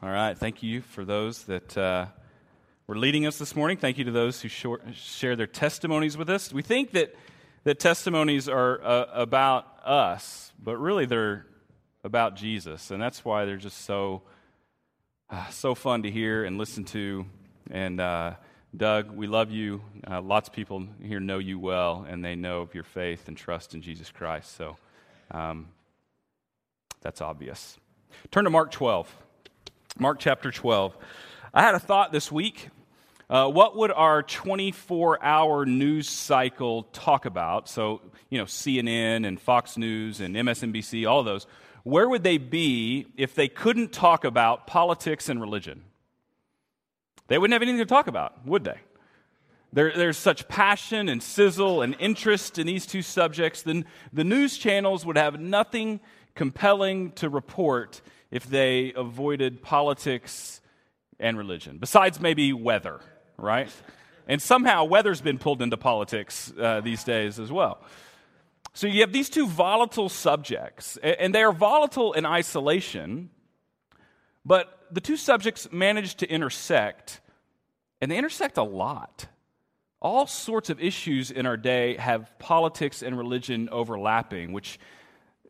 All right. Thank you for those that uh, were leading us this morning. Thank you to those who short, share their testimonies with us. We think that, that testimonies are uh, about us, but really they're about Jesus. And that's why they're just so, uh, so fun to hear and listen to. And uh, Doug, we love you. Uh, lots of people here know you well, and they know of your faith and trust in Jesus Christ. So um, that's obvious. Turn to Mark 12. Mark chapter 12. I had a thought this week. Uh, what would our 24 hour news cycle talk about? So, you know, CNN and Fox News and MSNBC, all those. Where would they be if they couldn't talk about politics and religion? They wouldn't have anything to talk about, would they? There, there's such passion and sizzle and interest in these two subjects, then the news channels would have nothing compelling to report if they avoided politics and religion, besides maybe weather, right? And somehow weather's been pulled into politics uh, these days as well. So you have these two volatile subjects, and they are volatile in isolation, but the two subjects manage to intersect, and they intersect a lot. All sorts of issues in our day have politics and religion overlapping, which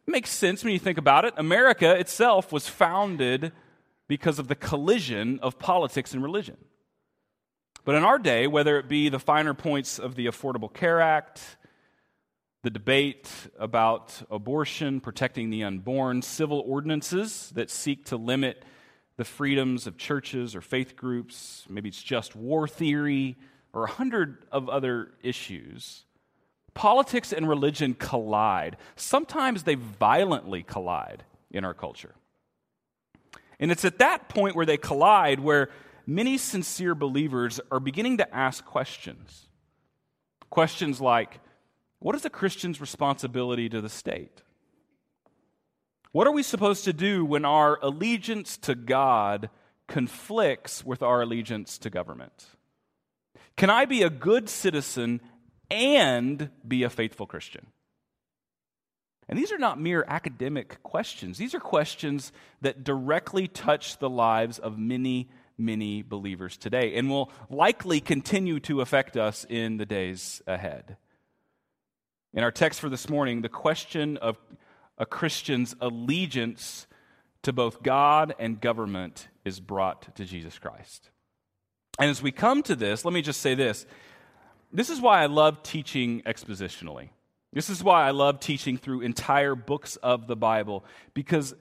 makes sense when you think about it. America itself was founded because of the collision of politics and religion. But in our day, whether it be the finer points of the Affordable Care Act, the debate about abortion, protecting the unborn, civil ordinances that seek to limit the freedoms of churches or faith groups, maybe it's just war theory, or a hundred of other issues, politics and religion collide. Sometimes they violently collide in our culture. And it's at that point where they collide where many sincere believers are beginning to ask questions. Questions like what is a Christian's responsibility to the state? What are we supposed to do when our allegiance to God conflicts with our allegiance to government? Can I be a good citizen and be a faithful Christian? And these are not mere academic questions. These are questions that directly touch the lives of many, many believers today and will likely continue to affect us in the days ahead. In our text for this morning, the question of a Christian's allegiance to both God and government is brought to Jesus Christ. And as we come to this, let me just say this this is why I love teaching expositionally. This is why I love teaching through entire books of the Bible, because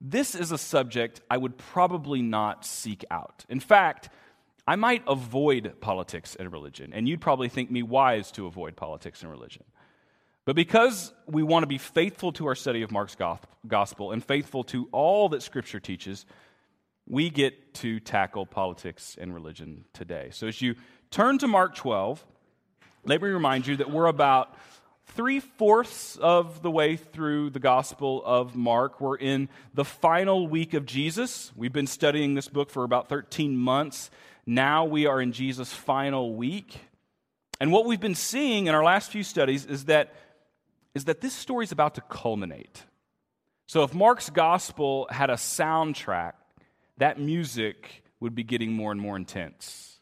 this is a subject I would probably not seek out. In fact, I might avoid politics and religion, and you'd probably think me wise to avoid politics and religion. But because we want to be faithful to our study of Mark's gospel and faithful to all that Scripture teaches, we get to tackle politics and religion today. So as you turn to Mark 12, let me remind you that we're about three fourths of the way through the Gospel of Mark. We're in the final week of Jesus. We've been studying this book for about 13 months. Now we are in Jesus' final week. And what we've been seeing in our last few studies is that, is that this story is about to culminate. So if Mark's Gospel had a soundtrack, that music would be getting more and more intense.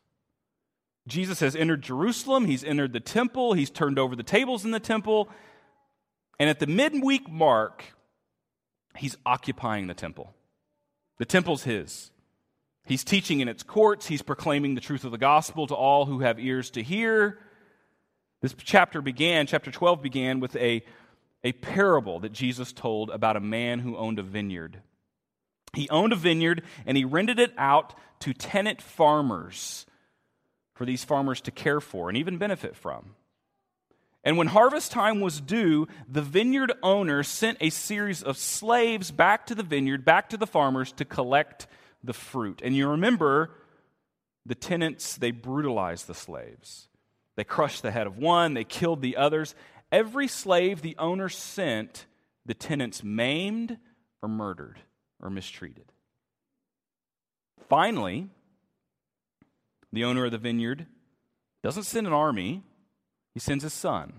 Jesus has entered Jerusalem, he's entered the temple, he's turned over the tables in the temple, and at the midweek mark, he's occupying the temple. The temple's his. He's teaching in its courts, he's proclaiming the truth of the gospel to all who have ears to hear. This chapter began, chapter 12 began with a, a parable that Jesus told about a man who owned a vineyard. He owned a vineyard and he rented it out to tenant farmers for these farmers to care for and even benefit from. And when harvest time was due, the vineyard owner sent a series of slaves back to the vineyard, back to the farmers to collect the fruit. And you remember the tenants, they brutalized the slaves. They crushed the head of one, they killed the others. Every slave the owner sent, the tenants maimed or murdered or mistreated. Finally, the owner of the vineyard, doesn't send an army, he sends his son.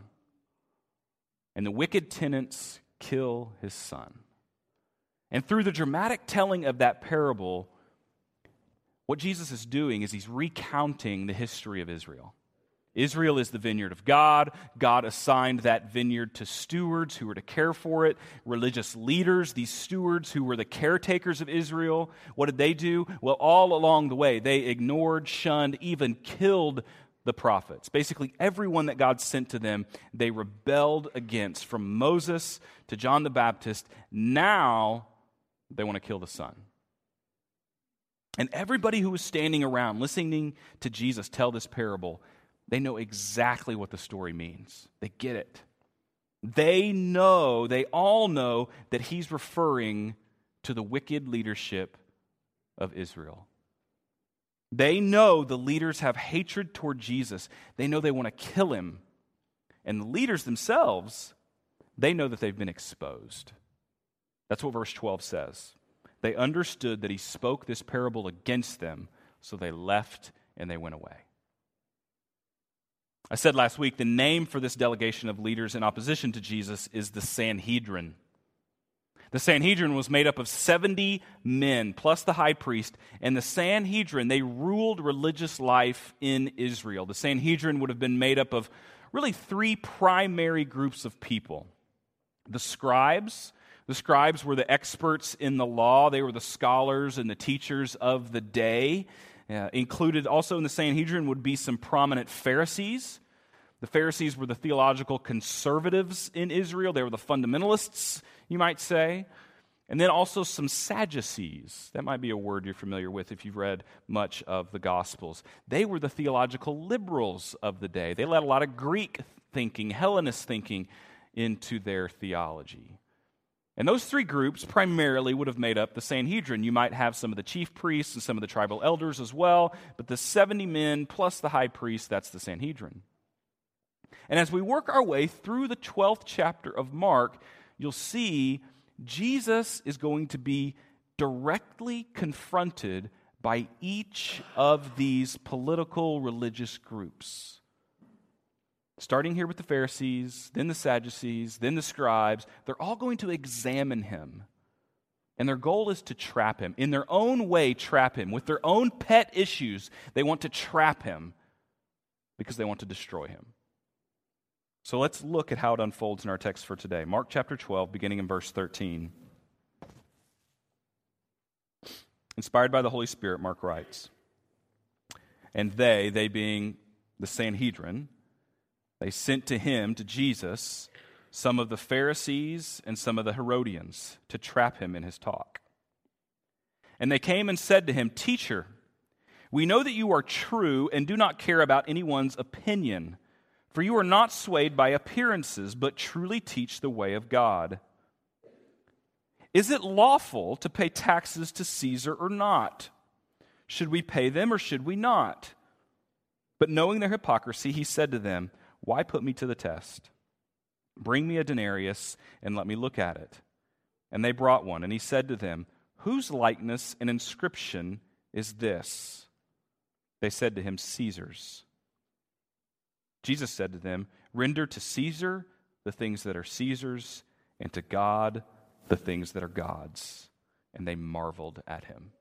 And the wicked tenants kill his son. And through the dramatic telling of that parable, what Jesus is doing is he's recounting the history of Israel. Israel is the vineyard of God. God assigned that vineyard to stewards who were to care for it, religious leaders, these stewards who were the caretakers of Israel. What did they do? Well, all along the way, they ignored, shunned, even killed the prophets. Basically, everyone that God sent to them, they rebelled against, from Moses to John the Baptist. Now they want to kill the Son. And everybody who was standing around listening to Jesus tell this parable, they know exactly what the story means. They get it. They know, they all know that he's referring to the wicked leadership of Israel. They know the leaders have hatred toward Jesus. They know they want to kill him. And the leaders themselves, they know that they've been exposed. That's what verse 12 says. They understood that he spoke this parable against them, so they left and they went away. I said last week the name for this delegation of leaders in opposition to Jesus is the Sanhedrin. The Sanhedrin was made up of 70 men plus the high priest, and the Sanhedrin, they ruled religious life in Israel. The Sanhedrin would have been made up of really three primary groups of people the scribes. The scribes were the experts in the law, they were the scholars and the teachers of the day. Uh, included also in the Sanhedrin would be some prominent Pharisees. The Pharisees were the theological conservatives in Israel, they were the fundamentalists, you might say. And then also some Sadducees. That might be a word you're familiar with if you've read much of the Gospels. They were the theological liberals of the day. They let a lot of Greek thinking, Hellenist thinking into their theology. And those three groups primarily would have made up the Sanhedrin. You might have some of the chief priests and some of the tribal elders as well, but the 70 men plus the high priest, that's the Sanhedrin. And as we work our way through the 12th chapter of Mark, you'll see Jesus is going to be directly confronted by each of these political religious groups. Starting here with the Pharisees, then the Sadducees, then the scribes, they're all going to examine him. And their goal is to trap him. In their own way, trap him. With their own pet issues, they want to trap him because they want to destroy him. So let's look at how it unfolds in our text for today. Mark chapter 12, beginning in verse 13. Inspired by the Holy Spirit, Mark writes, And they, they being the Sanhedrin, they sent to him, to Jesus, some of the Pharisees and some of the Herodians to trap him in his talk. And they came and said to him, Teacher, we know that you are true and do not care about anyone's opinion, for you are not swayed by appearances, but truly teach the way of God. Is it lawful to pay taxes to Caesar or not? Should we pay them or should we not? But knowing their hypocrisy, he said to them, why put me to the test? Bring me a denarius and let me look at it. And they brought one, and he said to them, Whose likeness and inscription is this? They said to him, Caesar's. Jesus said to them, Render to Caesar the things that are Caesar's, and to God the things that are God's. And they marveled at him.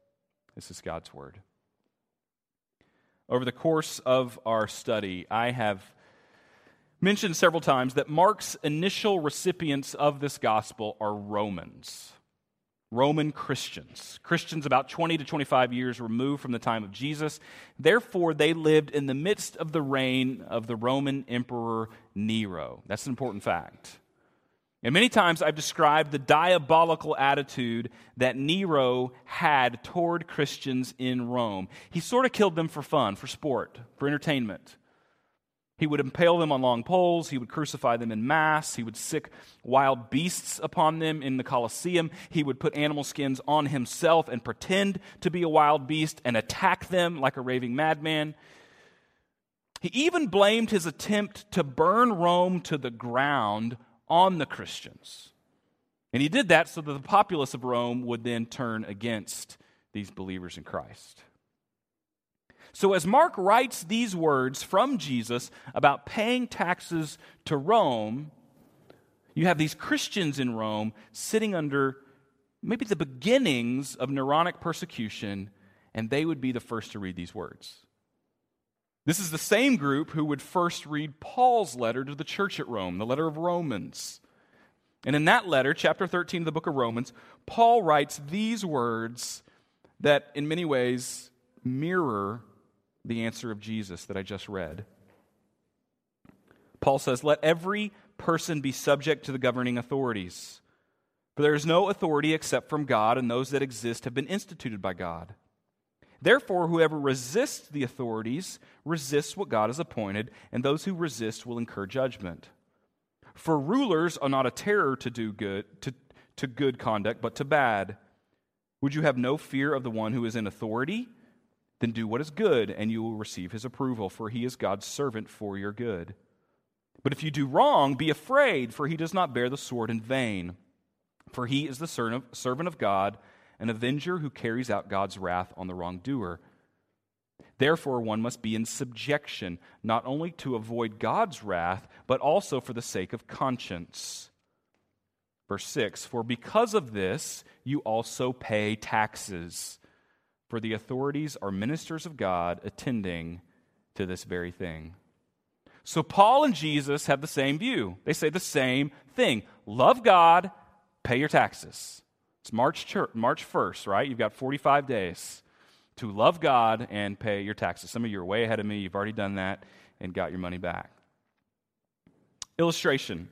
This is God's word. Over the course of our study, I have mentioned several times that Mark's initial recipients of this gospel are Romans. Roman Christians, Christians about 20 to 25 years removed from the time of Jesus. Therefore, they lived in the midst of the reign of the Roman Emperor Nero. That's an important fact. And many times I've described the diabolical attitude that Nero had toward Christians in Rome. He sort of killed them for fun, for sport, for entertainment. He would impale them on long poles. He would crucify them in mass. He would sic wild beasts upon them in the Colosseum. He would put animal skins on himself and pretend to be a wild beast and attack them like a raving madman. He even blamed his attempt to burn Rome to the ground on the Christians. And he did that so that the populace of Rome would then turn against these believers in Christ. So, as Mark writes these words from Jesus about paying taxes to Rome, you have these Christians in Rome sitting under maybe the beginnings of Neronic persecution, and they would be the first to read these words. This is the same group who would first read Paul's letter to the church at Rome, the letter of Romans. And in that letter, chapter 13 of the book of Romans, Paul writes these words that, in many ways, mirror the answer of Jesus that I just read. Paul says, Let every person be subject to the governing authorities. For there is no authority except from God, and those that exist have been instituted by God. Therefore, whoever resists the authorities resists what God has appointed, and those who resist will incur judgment. For rulers are not a terror to do good to, to good conduct, but to bad. Would you have no fear of the one who is in authority? Then do what is good, and you will receive his approval, for he is God's servant for your good. But if you do wrong, be afraid, for he does not bear the sword in vain. For he is the servant of God, an avenger who carries out God's wrath on the wrongdoer. Therefore, one must be in subjection, not only to avoid God's wrath, but also for the sake of conscience. Verse 6 For because of this, you also pay taxes, for the authorities are ministers of God attending to this very thing. So, Paul and Jesus have the same view. They say the same thing love God, pay your taxes. It's March, March 1st, right? You've got 45 days to love God and pay your taxes. Some of you are way ahead of me. You've already done that and got your money back. Illustration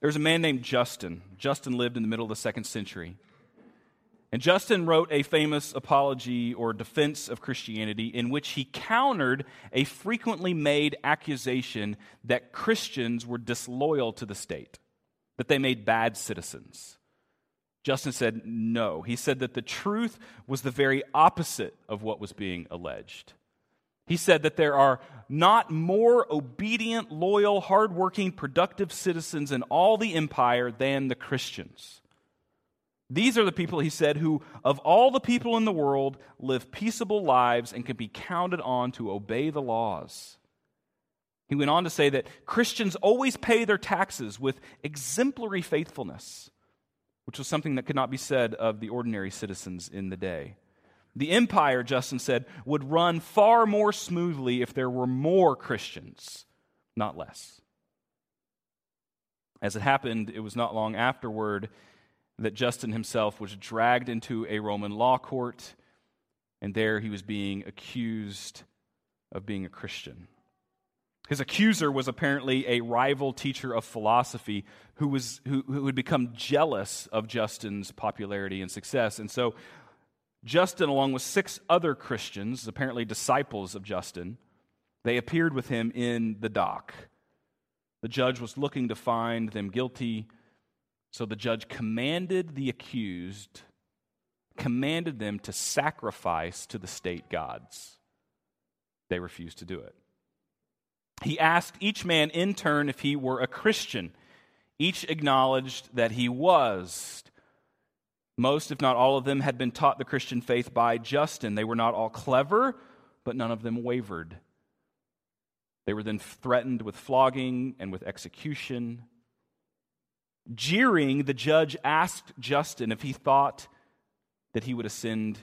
There's a man named Justin. Justin lived in the middle of the second century. And Justin wrote a famous apology or defense of Christianity in which he countered a frequently made accusation that Christians were disloyal to the state, that they made bad citizens. Justin said no. He said that the truth was the very opposite of what was being alleged. He said that there are not more obedient, loyal, hardworking, productive citizens in all the empire than the Christians. These are the people, he said, who, of all the people in the world, live peaceable lives and can be counted on to obey the laws. He went on to say that Christians always pay their taxes with exemplary faithfulness, which was something that could not be said of the ordinary citizens in the day. The empire, Justin said, would run far more smoothly if there were more Christians, not less. As it happened, it was not long afterward that Justin himself was dragged into a Roman law court, and there he was being accused of being a Christian. His accuser was apparently a rival teacher of philosophy who, was, who, who had become jealous of Justin's popularity and success. And so, Justin, along with six other Christians, apparently disciples of Justin, they appeared with him in the dock. The judge was looking to find them guilty so the judge commanded the accused, commanded them to sacrifice to the state gods. They refused to do it. He asked each man in turn if he were a Christian. Each acknowledged that he was. Most, if not all of them, had been taught the Christian faith by Justin. They were not all clever, but none of them wavered. They were then threatened with flogging and with execution. Jeering, the judge asked Justin if he thought that he would ascend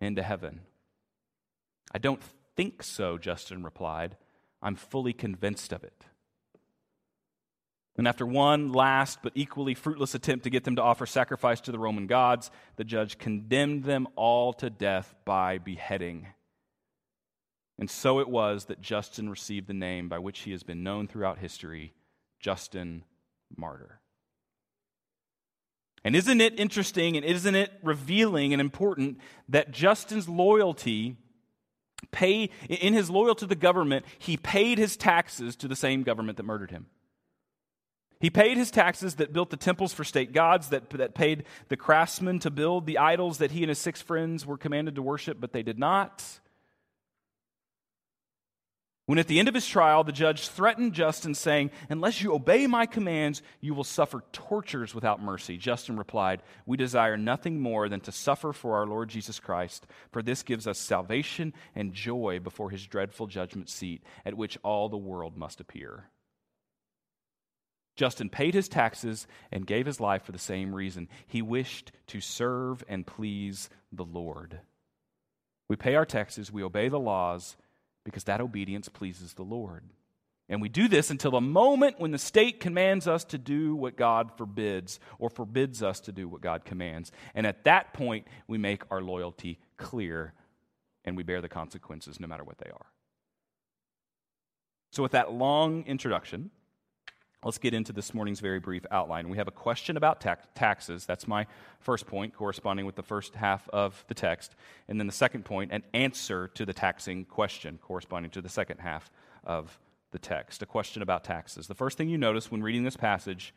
into heaven. I don't think so, Justin replied. I'm fully convinced of it. And after one last but equally fruitless attempt to get them to offer sacrifice to the Roman gods, the judge condemned them all to death by beheading. And so it was that Justin received the name by which he has been known throughout history Justin Martyr. And isn't it interesting and isn't it revealing and important that Justin's loyalty pay in his loyalty to the government, he paid his taxes to the same government that murdered him. He paid his taxes that built the temples for state gods, that, that paid the craftsmen to build the idols that he and his six friends were commanded to worship, but they did not. When at the end of his trial, the judge threatened Justin, saying, Unless you obey my commands, you will suffer tortures without mercy. Justin replied, We desire nothing more than to suffer for our Lord Jesus Christ, for this gives us salvation and joy before his dreadful judgment seat, at which all the world must appear. Justin paid his taxes and gave his life for the same reason. He wished to serve and please the Lord. We pay our taxes, we obey the laws, because that obedience pleases the Lord. And we do this until the moment when the state commands us to do what God forbids or forbids us to do what God commands. And at that point, we make our loyalty clear and we bear the consequences no matter what they are. So, with that long introduction, let's get into this morning's very brief outline. We have a question about tax- taxes. That's my first point, corresponding with the first half of the text. And then the second point, an answer to the taxing question, corresponding to the second half of the text. A question about taxes. The first thing you notice when reading this passage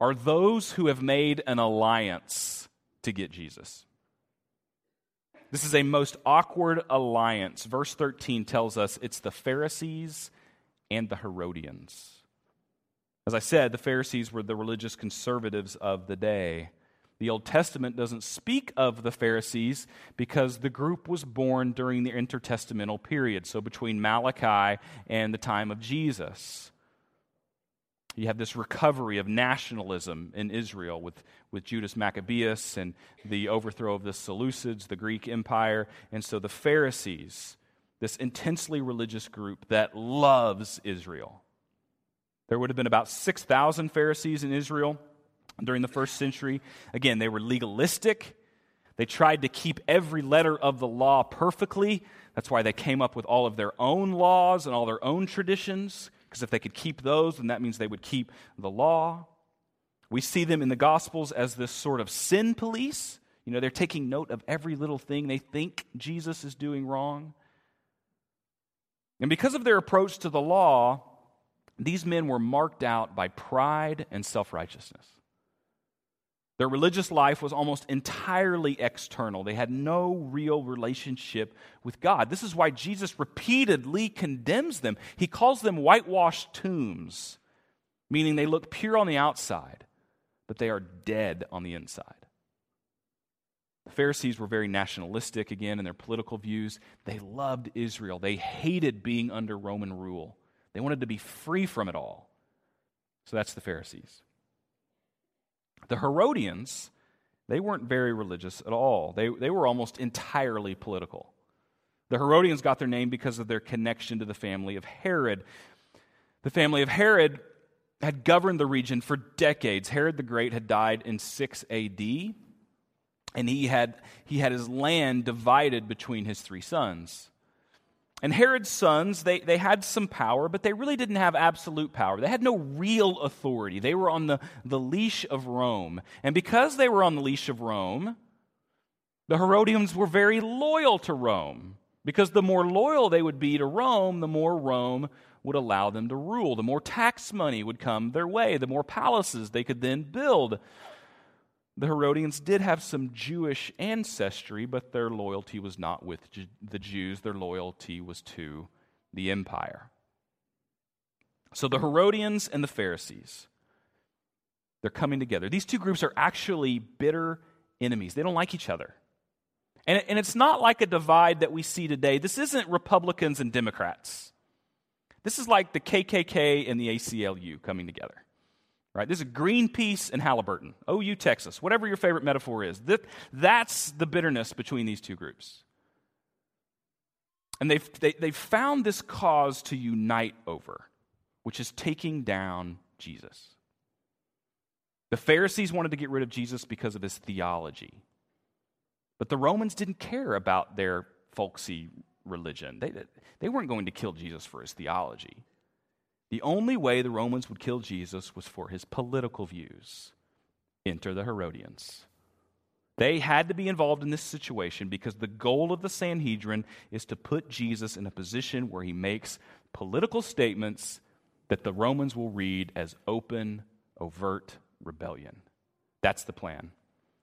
are those who have made an alliance to get Jesus. This is a most awkward alliance. Verse 13 tells us it's the Pharisees and the Herodians. As I said, the Pharisees were the religious conservatives of the day. The Old Testament doesn't speak of the Pharisees because the group was born during the intertestamental period, so between Malachi and the time of Jesus. You have this recovery of nationalism in Israel with, with Judas Maccabeus and the overthrow of the Seleucids, the Greek Empire. And so the Pharisees, this intensely religious group that loves Israel. There would have been about 6,000 Pharisees in Israel during the first century. Again, they were legalistic. They tried to keep every letter of the law perfectly. That's why they came up with all of their own laws and all their own traditions. Because if they could keep those, then that means they would keep the law. We see them in the Gospels as this sort of sin police. You know, they're taking note of every little thing they think Jesus is doing wrong. And because of their approach to the law, these men were marked out by pride and self righteousness. Their religious life was almost entirely external. They had no real relationship with God. This is why Jesus repeatedly condemns them. He calls them whitewashed tombs, meaning they look pure on the outside, but they are dead on the inside. The Pharisees were very nationalistic again in their political views. They loved Israel, they hated being under Roman rule, they wanted to be free from it all. So that's the Pharisees. The Herodians, they weren't very religious at all, they, they were almost entirely political. The Herodians got their name because of their connection to the family of Herod. The family of Herod had governed the region for decades. Herod the Great had died in 6 AD, and he had, he had his land divided between his three sons. And Herod's sons, they, they had some power, but they really didn't have absolute power. They had no real authority. They were on the, the leash of Rome. And because they were on the leash of Rome, the Herodians were very loyal to Rome. Because the more loyal they would be to Rome, the more Rome would allow them to rule. The more tax money would come their way, the more palaces they could then build. The Herodians did have some Jewish ancestry, but their loyalty was not with the Jews. Their loyalty was to the empire. So the Herodians and the Pharisees, they're coming together. These two groups are actually bitter enemies, they don't like each other. And, and it's not like a divide that we see today. This isn't Republicans and Democrats. This is like the KKK and the ACLU coming together. Right? This is Greenpeace and Halliburton, OU, Texas, whatever your favorite metaphor is. That, that's the bitterness between these two groups. And they've, they, they've found this cause to unite over, which is taking down Jesus. The Pharisees wanted to get rid of Jesus because of his theology. But the Romans didn't care about their folksy religion. They, they weren't going to kill Jesus for his theology. The only way the Romans would kill Jesus was for his political views. Enter the Herodians. They had to be involved in this situation because the goal of the Sanhedrin is to put Jesus in a position where he makes political statements that the Romans will read as open, overt rebellion. That's the plan.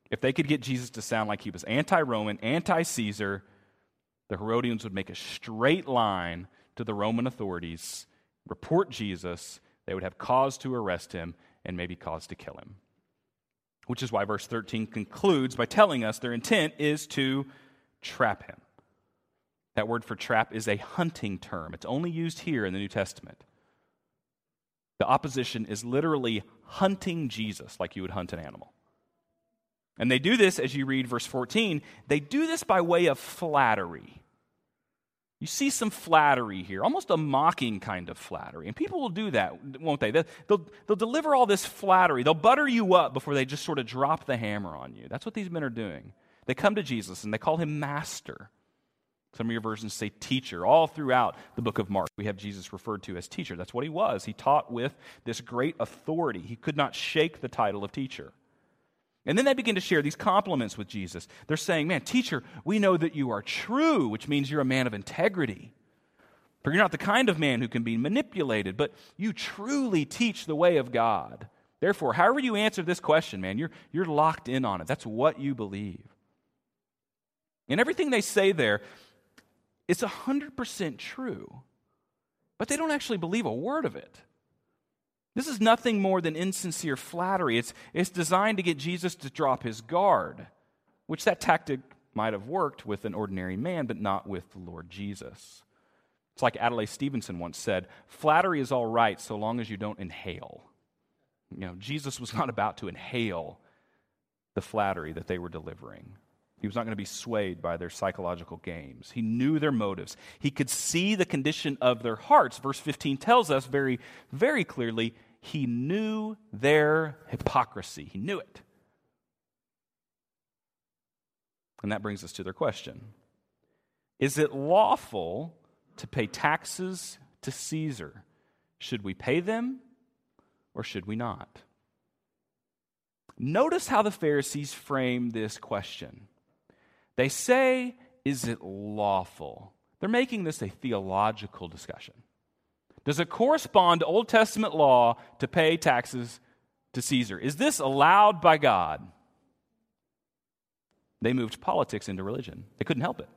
If they could get Jesus to sound like he was anti Roman, anti Caesar, the Herodians would make a straight line to the Roman authorities report Jesus, they would have cause to arrest him and maybe cause to kill him. Which is why verse 13 concludes by telling us their intent is to trap him. That word for trap is a hunting term, it's only used here in the New Testament. The opposition is literally hunting Jesus like you would hunt an animal. And they do this, as you read verse 14, they do this by way of flattery. You see some flattery here, almost a mocking kind of flattery. And people will do that, won't they? They'll, they'll, deliver all this flattery. They'll butter you up before they just sort of drop the hammer on you. That's what these men are doing. They come to Jesus and they call him master. Some of your versions say teacher. All throughout the book of Mark, we have Jesus referred to as teacher. That's what he was. He taught with this great authority. He could not shake the title of teacher. And then they begin to share these compliments with Jesus. They're saying, Man, teacher, we know that you are true, which means you're a man of integrity. For you're not the kind of man who can be manipulated, but you truly teach the way of God. Therefore, however you answer this question, man, you're, you're locked in on it. That's what you believe. And everything they say there, it's 100% true. But they don't actually believe a word of it. This is nothing more than insincere flattery. It's, it's designed to get Jesus to drop his guard, which that tactic might have worked with an ordinary man, but not with the Lord Jesus. It's like Adlai Stevenson once said flattery is all right so long as you don't inhale. You know, Jesus was not about to inhale the flattery that they were delivering. He was not going to be swayed by their psychological games. He knew their motives. He could see the condition of their hearts. Verse 15 tells us very, very clearly he knew their hypocrisy. He knew it. And that brings us to their question Is it lawful to pay taxes to Caesar? Should we pay them or should we not? Notice how the Pharisees frame this question. They say, Is it lawful? They're making this a theological discussion. Does it correspond to Old Testament law to pay taxes to Caesar? Is this allowed by God? They moved politics into religion. They couldn't help it.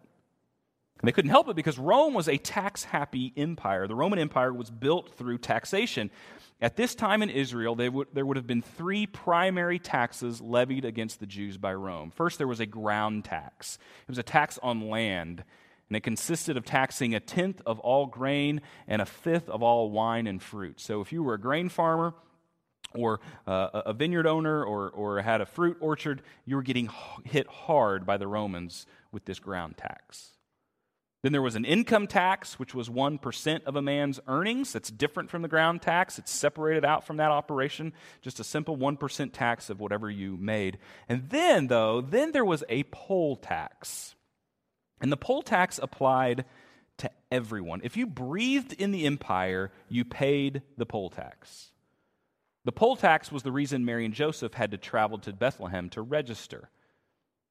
And they couldn't help it because Rome was a tax happy empire. The Roman Empire was built through taxation. At this time in Israel, would, there would have been three primary taxes levied against the Jews by Rome. First, there was a ground tax, it was a tax on land and it consisted of taxing a tenth of all grain and a fifth of all wine and fruit. So if you were a grain farmer, or uh, a vineyard owner or, or had a fruit orchard, you were getting hit hard by the Romans with this ground tax. Then there was an income tax, which was 1% of a man's earnings. That's different from the ground tax. It's separated out from that operation, just a simple 1% tax of whatever you made. And then, though, then there was a poll tax. And the poll tax applied to everyone. If you breathed in the empire, you paid the poll tax. The poll tax was the reason Mary and Joseph had to travel to Bethlehem to register.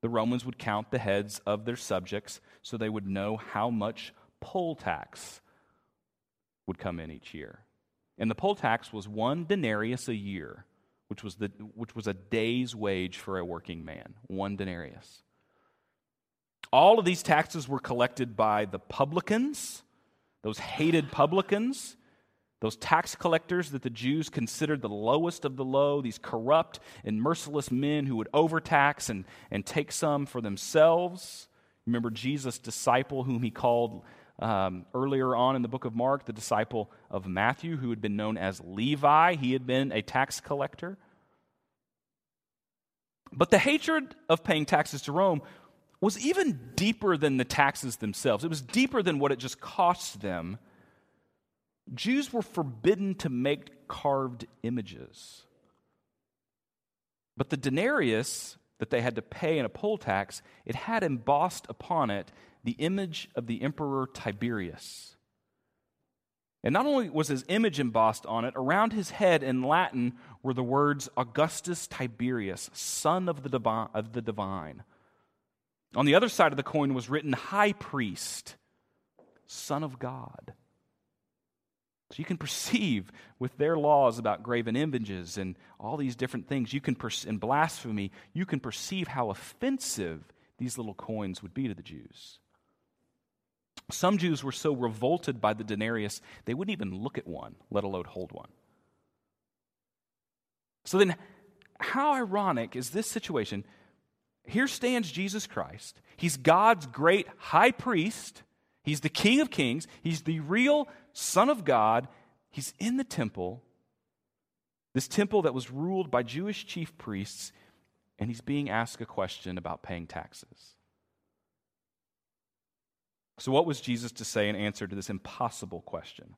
The Romans would count the heads of their subjects so they would know how much poll tax would come in each year. And the poll tax was one denarius a year, which was, the, which was a day's wage for a working man. One denarius. All of these taxes were collected by the publicans, those hated publicans, those tax collectors that the Jews considered the lowest of the low, these corrupt and merciless men who would overtax and, and take some for themselves. Remember Jesus' disciple, whom he called um, earlier on in the book of Mark, the disciple of Matthew, who had been known as Levi. He had been a tax collector. But the hatred of paying taxes to Rome was even deeper than the taxes themselves. It was deeper than what it just cost them. Jews were forbidden to make carved images. But the denarius that they had to pay in a poll tax, it had embossed upon it the image of the emperor Tiberius. And not only was his image embossed on it, around his head in Latin were the words Augustus Tiberius, son of the, divine, of the divine. On the other side of the coin was written High Priest, Son of God. You can perceive with their laws about graven images and all these different things, you can per- and blasphemy, you can perceive how offensive these little coins would be to the Jews. Some Jews were so revolted by the denarius, they wouldn't even look at one, let alone hold one. So then, how ironic is this situation here stands Jesus Christ. He's God's great high priest. He's the King of kings. He's the real Son of God. He's in the temple, this temple that was ruled by Jewish chief priests. and he's being asked a question about paying taxes. So, what was Jesus to say in answer to this impossible question?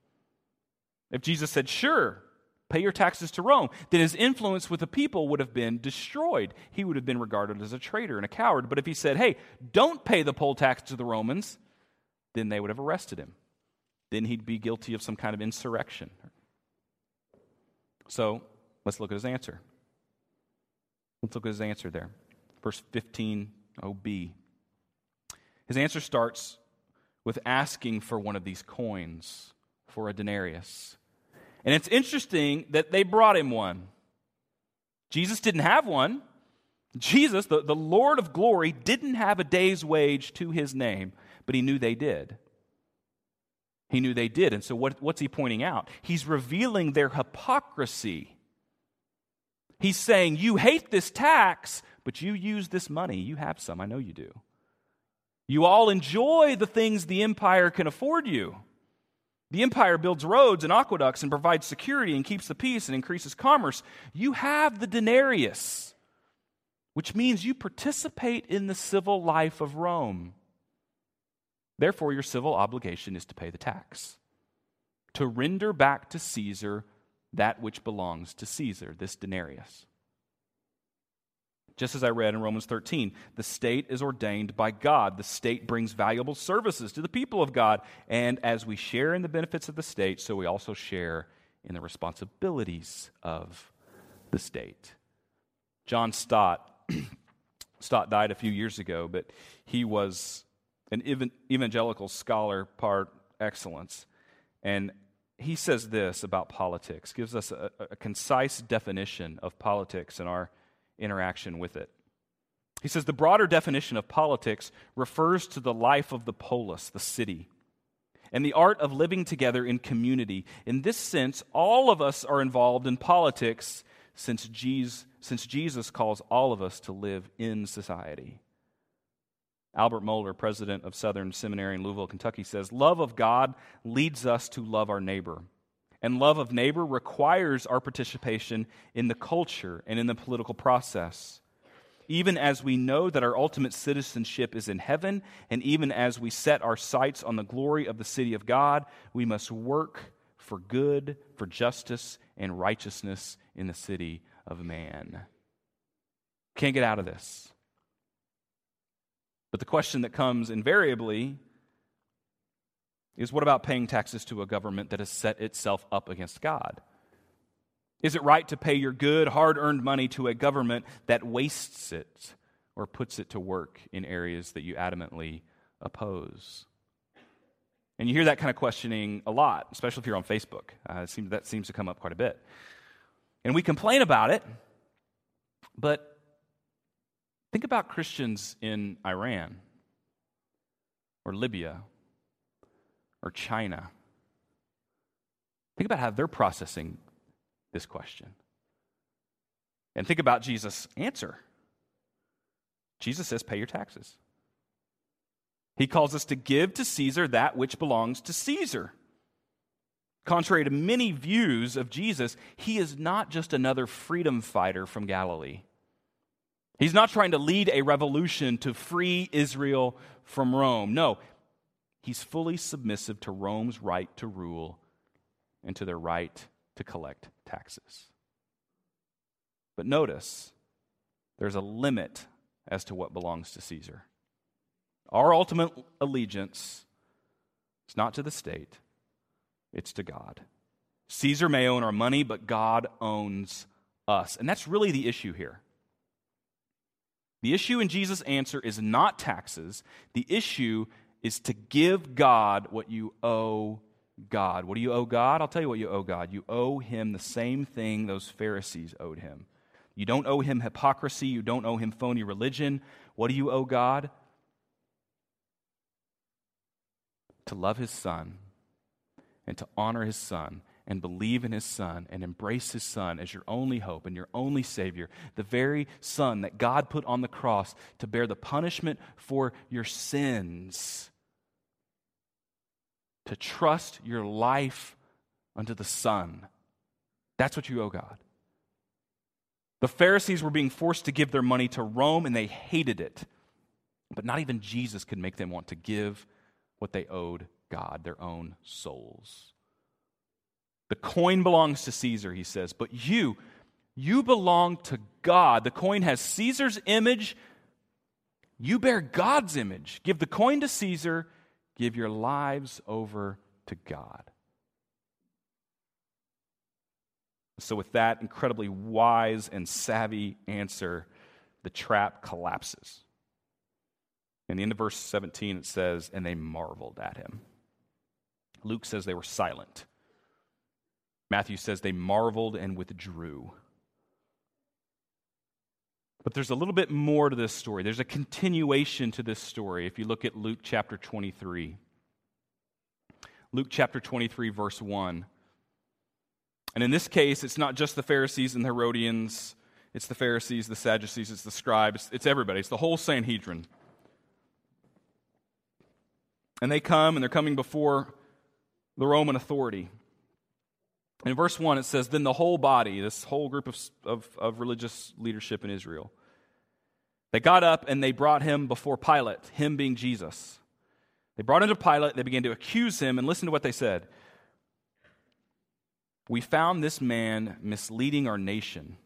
If Jesus said, Sure, pay your taxes to Rome, then his influence with the people would have been destroyed. He would have been regarded as a traitor and a coward. But if he said, Hey, don't pay the poll tax to the Romans, then they would have arrested him. Then he'd be guilty of some kind of insurrection. So, let's look at his answer. Let's look at his answer there. Verse 15, OB. His answer starts with asking for one of these coins, for a denarius. And it's interesting that they brought him one. Jesus didn't have one. Jesus, the, the Lord of glory, didn't have a day's wage to his name, but he knew they did. He knew they did. And so, what, what's he pointing out? He's revealing their hypocrisy. He's saying, You hate this tax, but you use this money. You have some. I know you do. You all enjoy the things the empire can afford you. The empire builds roads and aqueducts and provides security and keeps the peace and increases commerce. You have the denarius, which means you participate in the civil life of Rome. Therefore, your civil obligation is to pay the tax, to render back to Caesar that which belongs to Caesar, this denarius. Just as I read in Romans 13, the state is ordained by God. The state brings valuable services to the people of God. And as we share in the benefits of the state, so we also share in the responsibilities of the state. John Stott, Stott died a few years ago, but he was an evangelical scholar par excellence. And he says this about politics, gives us a, a, concise definition of politics and our interaction with it. He says the broader definition of politics refers to the life of the polis, the city, and the art of living together in community. In this sense, all of us are involved in politics since Jesus, since Jesus calls all of us to live in society. Albert Mohler, president of Southern Seminary in Louisville, Kentucky, says Love of God leads us to love our neighbor. And love of neighbor requires our participation in the culture and in the political process. Even as we know that our ultimate citizenship is in heaven, and even as we set our sights on the glory of the city of God, we must work for good, for justice, and righteousness in the city of man. Can't get out of this. But the question that comes invariably is what about paying taxes to a government that has set itself up against God? Is it right to pay your good, hard earned money to a government that wastes it or puts it to work in areas that you adamantly oppose? And you hear that kind of questioning a lot, especially if you're on Facebook. Uh, seems, that seems to come up quite a bit. And we complain about it, but Think about Christians in Iran or Libya or China. Think about how they're processing this question. And think about Jesus' answer. Jesus says, Pay your taxes. He calls us to give to Caesar that which belongs to Caesar. Contrary to many views of Jesus, he is not just another freedom fighter from Galilee. He's not trying to lead a revolution to free Israel from Rome. No, he's fully submissive to Rome's right to rule and to their right to collect taxes. But notice, there's a limit as to what belongs to Caesar. Our ultimate allegiance is not to the state, it's to God. Caesar may own our money, but God owns us. And that's really the issue here. The issue in Jesus' answer is not taxes. The issue is to give God what you owe God. What do you owe God? I'll tell you what you owe God. You owe him the same thing those Pharisees owed him. You don't owe him hypocrisy. You don't owe him phony religion. What do you owe God? To love his son and to honor his son and believe in his son and embrace his son as your only hope and your only savior, the very son that God put on the cross to bear the punishment for your sins, to trust your life unto the son. That's what you owe God. The Pharisees were being forced to give their money to Rome, and they hated it. But not even Jesus could make them want to give what they owed God, their own souls. The coin belongs to Caesar, he says, but you, you belong to God. The coin has Caesar's image. You bear God's image. Give the coin to Caesar, give your lives over to God. So, with that incredibly wise and savvy answer, the trap collapses. In the end of verse 17, it says, And they marveled at him. Luke says they were silent. Matthew says they marveled and withdrew. But there's a little bit more to this story. There's a continuation to this story if you look at Luke chapter 23. Luke chapter 23, verse 1. And in this case, it's not just the Pharisees and the Herodians, it's the Pharisees, the Sadducees, it's the scribes, it's everybody, it's the whole Sanhedrin. And they come and they're coming before the Roman authority. In verse 1, it says, Then the whole body, this whole group of, of, of, religious leadership in Israel, they got up and they brought him before Pilate, him being Jesus. They brought him to Pilate, they began to accuse him, and listen to what they said. We found this man misleading our nation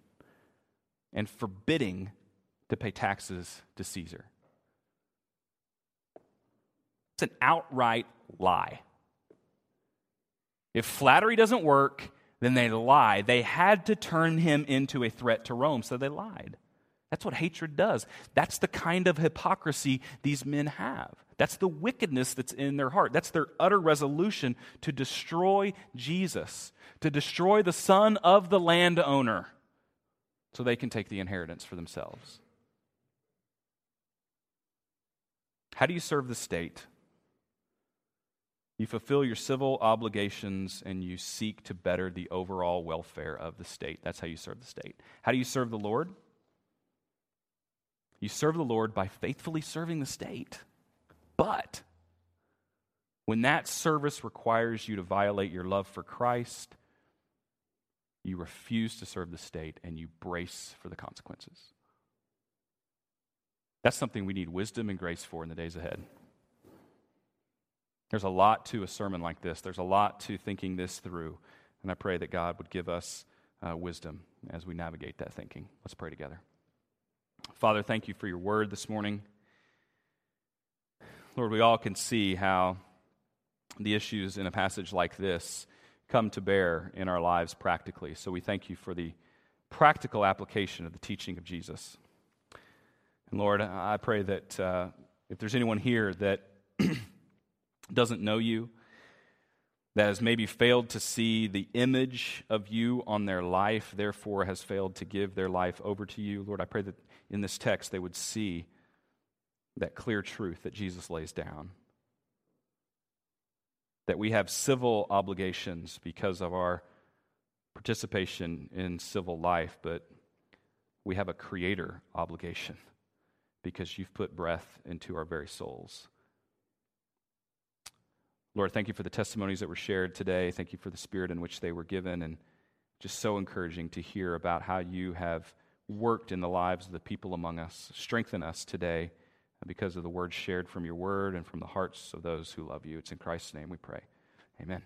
and forbidding to pay taxes to Caesar. It's an outright lie. If flattery doesn't work, then they lie. They had to turn him into a threat to Rome, so they lied. That's what hatred does. That's the kind of hypocrisy these men have. That's the wickedness that's in their heart. That's their utter resolution to destroy Jesus, to destroy the son of the landowner, so they can take the inheritance for themselves. How do you serve the state? You fulfill your civil obligations and you seek to better the overall welfare of the state. That's how you serve the state. How do you serve the Lord? You serve the Lord by faithfully serving the state. But when that service requires you to violate your love for Christ, you refuse to serve the state and you brace for the consequences. That's something we need wisdom and grace for in the days ahead. There's a lot to a sermon like this. There's a lot to thinking this through. And I pray that God would give us uh, wisdom as we navigate that thinking. Let's pray together. Father, thank you for your word this morning. Lord, we all can see how the issues in a passage like this come to bear in our lives practically. So we thank you for the practical application of the teaching of Jesus. And Lord, I pray that uh, if there's anyone here that doesn't know you, that has maybe failed to see the image of you on their life, therefore has failed to give their life over to you. Lord, I pray that in this text they would see that clear truth that Jesus lays down. That we have civil obligations because of our participation in civil life, but we have a creator obligation because you've put breath into our very souls. Lord, thank you for the testimonies that were shared today. Thank you for the spirit in which they were given, and just so encouraging to hear about how you have worked in the lives of the people among us. Strengthen us today because of the words shared from your word and from the hearts of those who love you. It's in Christ's name we pray. Amen.